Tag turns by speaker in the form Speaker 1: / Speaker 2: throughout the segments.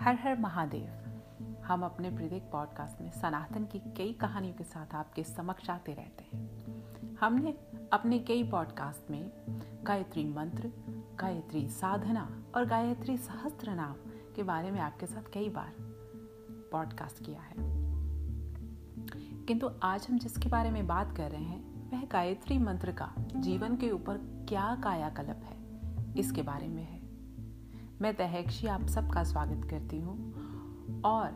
Speaker 1: हर हर महादेव, हम अपने प्रत्येक पॉडकास्ट में सनातन की कई कहानियों के साथ आपके समक्ष आते रहते हैं। हमने अपने कई पॉडकास्ट में गायत्री मंत्र, गायत्री साधना और गायत्री सहस्त्र नाम के बारे में आपके साथ कई बार पॉडकास्ट किया है। किंतु आज हम जिसके बारे में बात कर रहे हैं, वह गायत्री मंत्र का जीवन के ऊपर क्या कायाकल्प है, इसके बारे में है। मैं तहक्षी आप सबका स्वागत करती हूँ। और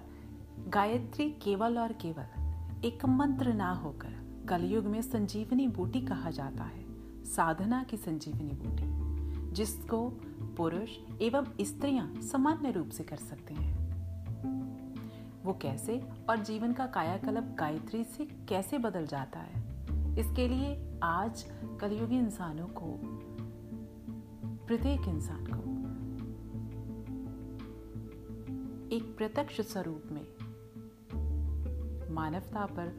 Speaker 1: गायत्री केवल और केवल एक मंत्र ना होकर कलयुग में संजीवनी बूटी कहा जाता है, साधना की संजीवनी बूटी, जिसको पुरुष एवं स्त्रियाँ सामान्य रूप से कर सकते हैं। वो कैसे और जीवन का कायाकल्प गायत्री से कैसे बदल जाता है, इसके लिए आज कलयुगी इंसानों को, प्रत्येक इंसान को एक प्रत्यक्ष स्वरूप में। मानवता पर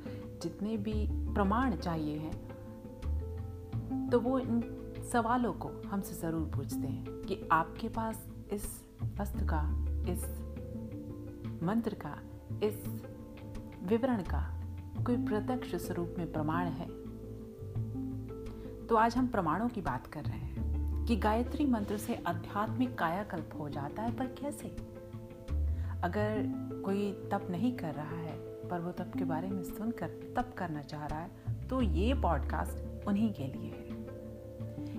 Speaker 1: जितने भी प्रमाण चाहिए हैं तो वो इन सवालों को हमसे ज़रूर पूछते हैं कि आपके पास इस वस्तु का, इस मंत्र का, इस विवरण का कोई प्रत्यक्ष स्वरूप में प्रमाण है? तो आज हम प्रमाणों की बात कर रहे हैं कि गायत्री मंत्र से आध्यात्मिक कायाकल्प हो जाता है, पर कैसे? अगर कोई तप नहीं कर रहा है, पर वो तप के बारे में सुनकर तप करना चाह रहा है तो ये पॉडकास्ट उन्हीं के लिए है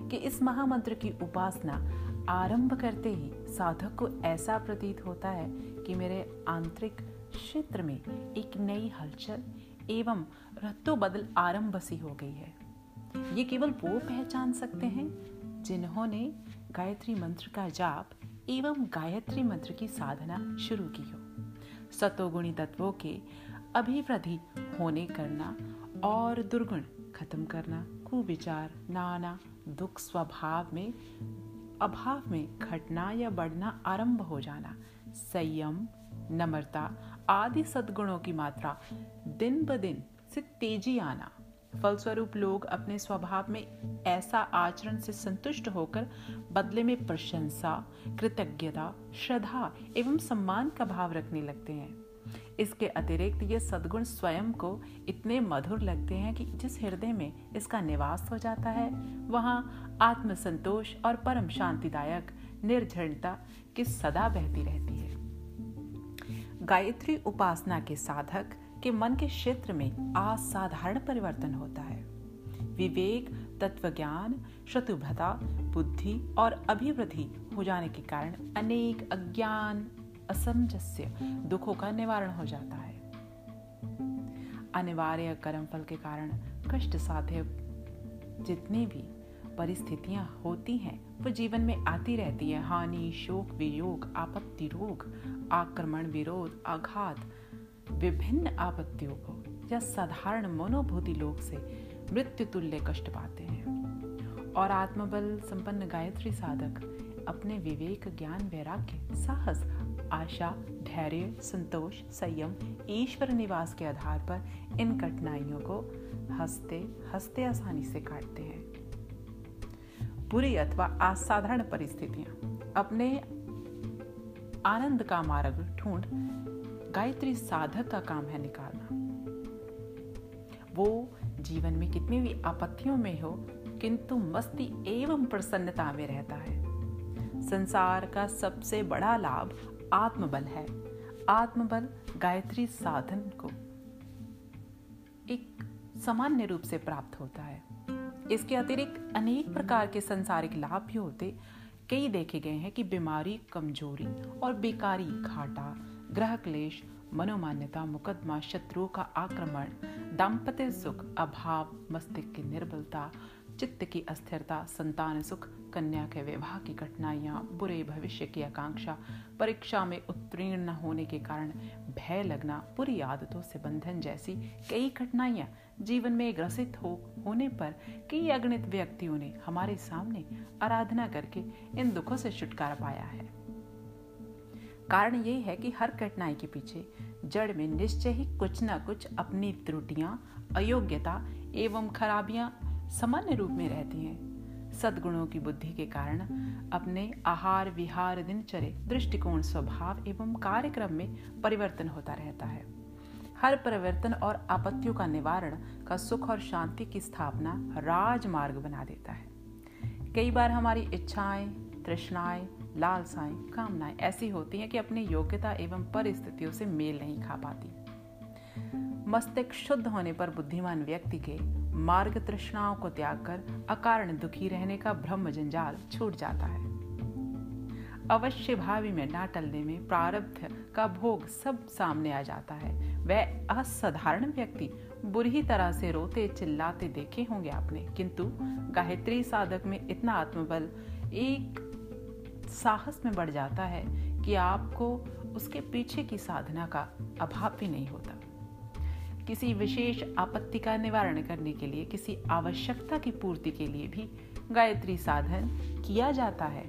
Speaker 1: कि इस महामंत्र की उपासना आरंभ करते ही साधक को ऐसा प्रतीत होता है कि मेरे आंतरिक क्षेत्र में एक नई हलचल एवं रत्तो बदल आरंभ सी हो गई है। ये केवल वो पहचान सकते हैं जिन्होंने गायत्री मंत्र का जाप एवं गायत्री मंत्र की साधना शुरू की हो। सतोगुणी तत्वों के अभिवृद्धि होने करना और दुर्गुण खत्म करना, कुविचार, नाना दुख स्वभाव में, अभाव में घटना या बढ़ना आरंभ हो जाना, संयम, नम्रता आदि सद्गुणों की मात्रा दिन ब दिन से तेज़ी आना। फलस्वरूप लोग अपने स्वभाव में ऐसा आचरण से संतुष्ट होकर बदले में प्रशंसा, कृतज्ञता, श्रद्धा एवं सम्मान का भाव रखने लगते हैं। इसके अतिरिक्त ये सद्गुण स्वयं को इतने मधुर लगते हैं कि जिस हृदय में इसका निवास हो जाता है, वहाँ आत्मसंतोष और परम शांतिदायक निर्झरता की सदा बहती रहती है। गायत्री उपासना के साधक के मन के क्षेत्र में असाधारण परिवर्तन होता है। विवेक तत्व ज्ञान शत्रुभता, बुद्धि और अभिवृद्धि हो जाने के कारण अनेक अज्ञान, असमंजस्य दुखों का निवारण हो जाता है। अनिवार्य कर्म फल के कारण कष्ट साध्य जितनी भी परिस्थितियाँ होती हैं, वो जीवन में आती रहती है। हानि, शोक, वियोग, आपत्ति, रोग, आक्रमण, विरोध, आघात विभिन्न आपत्तियों को या साधारण मनोभूति लोग से मृत्यु तुल्य कष्ट पाते हैं। और आत्मबल संपन्न गायत्री साधक अपने विवेक, ज्ञान, वैराग्य, साहस, आशा, धैर्य, संतोष, संयम, ईश्वर निवास के आधार पर इन कठिनाइयों को हँसते हँसते आसानी से काटते हैं। बुरी अथवा असाधारण परिस्थितियाँ अपने आनंद का मार्ग ढूंढ गायत्री साधक का काम है निकालना। वो जीवन में कितनी भी आपत्तियों में हो, किंतु मस्ती एवं प्रसन्नता में रहता है। संसार का सबसे बड़ा लाभ आत्मबल है। आत्मबल गायत्री साधन को एक सामान्य रूप से प्राप्त होता है। इसके अतिरिक्त अनेक प्रकार के संसारिक लाभ भी होते। कई देखे गए हैं कि बीमारी, कमज़ोरी और बेकारी घाटा ग्रह क्लेश मनोमान्यता, मुकदमा शत्रुओं का आक्रमण दाम्पत्य सुख, अभाव, मस्तिष्क की निर्बलता, चित्त की अस्थिरता, संतान सुख, कन्या के विवाह की कठिनाइयाँ, बुरे भविष्य की आकांक्षा, परीक्षा में उत्तीर्ण न होने के कारण भय लगना, बुरी आदतों से बंधन जैसी कई कठिनाइयाँ जीवन में ग्रसित हो, होने पर कई अगणित व्यक्तियों ने हमारे सामने आराधना करके इन दुखों से छुटकारा पाया है। कारण ये है कि हर कठिनाई के पीछे जड़ में निश्चय ही कुछ न कुछ अपनी त्रुटियाँ, अयोग्यता एवं खराबियाँ सामान्य रूप में रहती हैं। सद्गुणों की बुद्धि के कारण अपने आहार विहार दिनचर्य, दृष्टिकोण, स्वभाव एवं कार्यक्रम में परिवर्तन होता रहता है। हर परिवर्तन और आपत्तियों का निवारण का सुख और शांति की स्थापना राजमार्ग बना देता है। कई बार हमारी इच्छाएँ, तृष्णाएँ लालसाएँ कामनाएँ ऐसी होती हैं कि अपनी योग्यता एवं परिस्थितियों से मेल नहीं खा पाती। मस्तिष्क शुद्ध होने पर बुद्धिमान व्यक्ति के मार्ग तृष्णाओं को त्याग कर अकारण दुखी रहने का ब्रह्म जंजाल छूट जाता है। अवश्य भावी में ना टलने में प्रारब्ध का भोग सब सामने आ जाता है। वह असाधारण व्यक्ति बुरी तरह से रोते, चिल्लाते देखे होंगे आपने। किंतु गायत्री साधक में इतना आत्मबल एक साहस में बढ़ जाता है कि आपको उसके पीछे की साधना का अभाव भी नहीं होता। किसी विशेष आपत्ति का निवारण करने के लिए, किसी आवश्यकता की पूर्ति के लिए भी गायत्री साधन किया जाता है।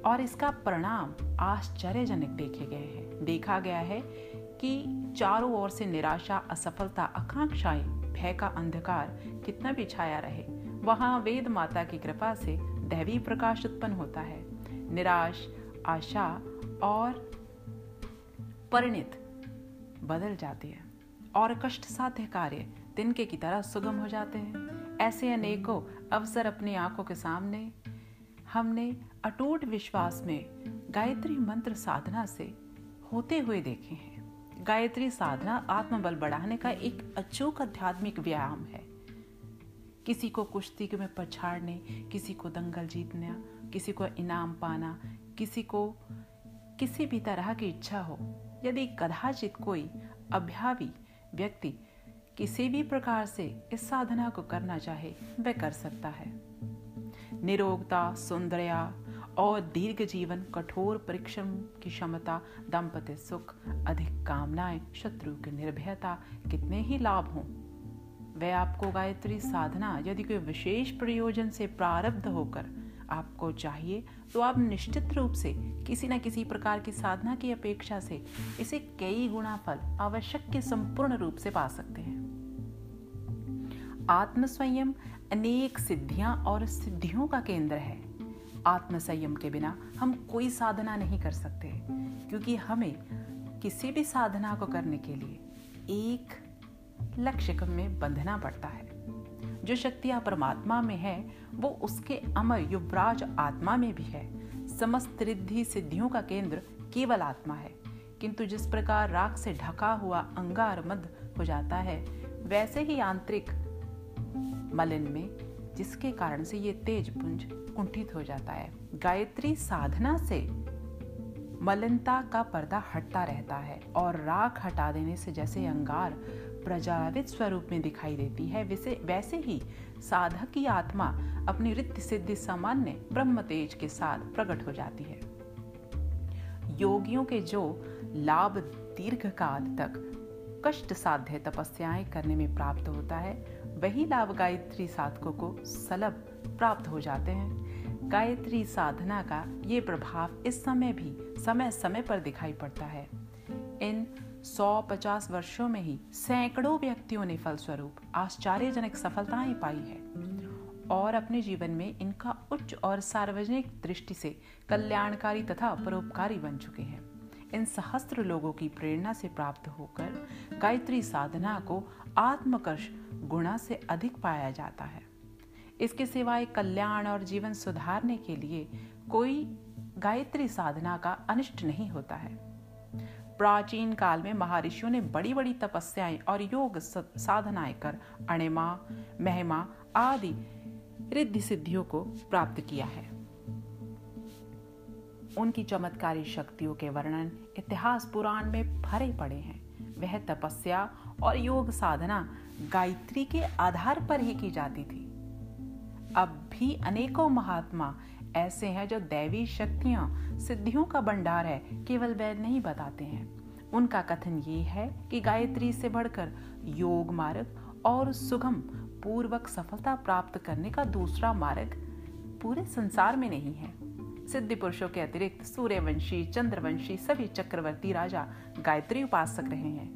Speaker 1: और इसका परिणाम आश्चर्यजनक देखे गए हैं। देखा गया है कि चारों ओर से निराशा, असफलता, आकांक्षाएँ, भय का अंधकार कितना भी छाया रहे, वहाँ वेद माता की कृपा से दैवी प्रकाश उत्पन्न होता है। निराश, आशा और परिणित बदल जाती है और कष्ट साध्य कार्य तिनके की तरह सुगम हो जाते हैं। ऐसे अनेकों अवसर अपनी आँखों के सामने, हमने अटूट विश्वास में गायत्री मंत्र साधना से होते हुए देखे हैं। गायत्री साधना आत्मबल बढ़ाने का एक अचूक आध्यात्मिक व्यायाम है। किसी को कुश्ती में पछाड़ने, किसी को दंगल जीतना, किसी को इनाम पाना, किसी को किसी भी तरह की इच्छा हो। यदि कदाचित कोई अभ्यावी व्यक्ति किसी भी प्रकार से इस साधना को करना चाहे, वह कर सकता है। निरोगता, सौंदर्या और दीर्घ जीवन, कठोर परिश्रम की क्षमता दाम्पत्य सुख, अधिक कामनाएँ, शत्रु की निर्भयता कितने ही लाभ हों। वह आपको गायत्री साधना यदि कोई विशेष प्रयोजन से प्रारब्ध होकर आपको चाहिए तो आप निश्चित रूप से किसी न किसी प्रकार की साधना की अपेक्षा से इसे कई गुना फल आवश्यक के संपूर्ण रूप से पा सकते हैं। आत्म संयम अनेक सिद्धियाँ और सिद्धियों का केंद्र है। आत्म संयम के बिना हम कोई साधना नहीं कर सकते, क्योंकि हमें किसी भी साधना को करने के लिए एक लक्ष्य में बंधना पड़ता है। जो शक्तियाँ परमात्मा में है, वो उसके अमर युवराज आत्मा में भी है। समस्त रिद्धि सिद्धियों का केंद्र केवल आत्मा है। किंतु जिस प्रकार राख से ढका हुआ अंगार मद हो जाता है, वैसे ही आंतरिक मलिन में, जिसके कारण से ये तेज पुंज कुंठित हो जाता है। गायत्री साधना से मलिनता का पर्दा हटता रहता है और राख हटा देने से जैसे अंगार प्रज्वलित स्वरूप में दिखाई देती है। वैसे वैसे ही साधक की आत्मा अपनी रिद्धि सिद्धि सामान्य ब्रह्म तेज के साथ प्रकट हो जाती है। योगियों के जो लाभ दीर्घ काल तक कष्ट साध्य तपस्याएँ करने में प्राप्त होता है, वही लाभ गायत्री साधकों को सलभ प्राप्त हो जाते हैं। गायत्री साधना का ये प्रभाव इस समय भी समय समय पर दिखाई पड़ता है। इन सौ पचास वर्षों में ही सैकड़ों व्यक्तियों ने फलस्वरूप आश्चर्यजनक सफलताएँ पाई है और अपने जीवन में इनका उच्च और सार्वजनिक दृष्टि से कल्याणकारी तथा परोपकारी बन चुके हैं। इन सहस्त्र लोगों की प्रेरणा से प्राप्त होकर गायत्री साधना को आत्मकर्ष गुणा से अधिक पाया जाता है। इसके सिवाय कल्याण और जीवन सुधारने के लिए कोई गायत्री साधना का अनिष्ट नहीं होता है। प्राचीन काल में महर्षियों ने बड़ी बड़ी तपस्याएँ और योग साधनाएँ कर, अणिमा, महिमा आदि रिद्धि सिद्धियों को प्राप्त किया है। उनकी चमत्कारी शक्तियों के वर्णन इतिहास पुराण में भरे पड़े हैं। वह तपस्या और योग साधना गायत्री के आधार पर ही की जाती थी। अब भी अनेकों महात्मा ऐसे हैं जो दैवी शक्तियाँ, सिद्धियों का भंडार है, केवल वह नहीं बताते हैं। उनका कथन ये है कि गायत्री से बढ़कर योग मार्ग और सुगम पूर्वक सफलता प्राप्त करने का दूसरा मार्ग पूरे संसार में नहीं है। सिद्धि पुरुषों के अतिरिक्त सूर्यवंशी, चंद्रवंशी, सभी चक्रवर्ती राजा गायत्री उपासक रहे हैं।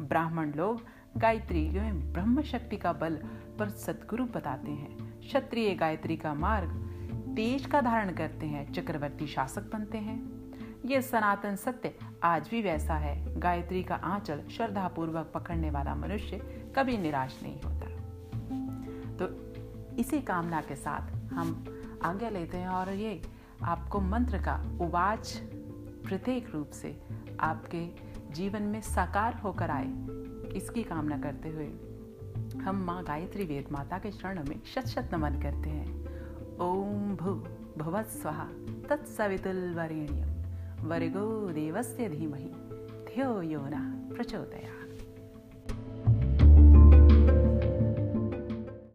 Speaker 1: ब्राह्मण लोग गायत्री ब्रह्म शक्ति का बल पर सदगुरु बताते हैं। क्षत्रिय गायत्री का मार्ग तेज का धारण करते हैं, चक्रवर्ती शासक बनते हैं। ये सनातन सत्य आज भी वैसा है। गायत्री का आंचल श्रद्धा पूर्वक पकड़ने वाला मनुष्य कभी निराश नहीं होता। तो इसी कामना के साथ हम आज्ञा लेते हैं और ये आपको मंत्र का उवाच प्रत्येक रूप से आपके जीवन में साकार होकर आए। इसकी कामना करते हुए हम माँ गायत्री वेद माता के चरणों में शत शत नमन करते हैं। ओम भू भुवत तत्सवितुर्वरेण्यं वर्गो देवस्य धीमहि। धियो यो न प्रचोदयात्।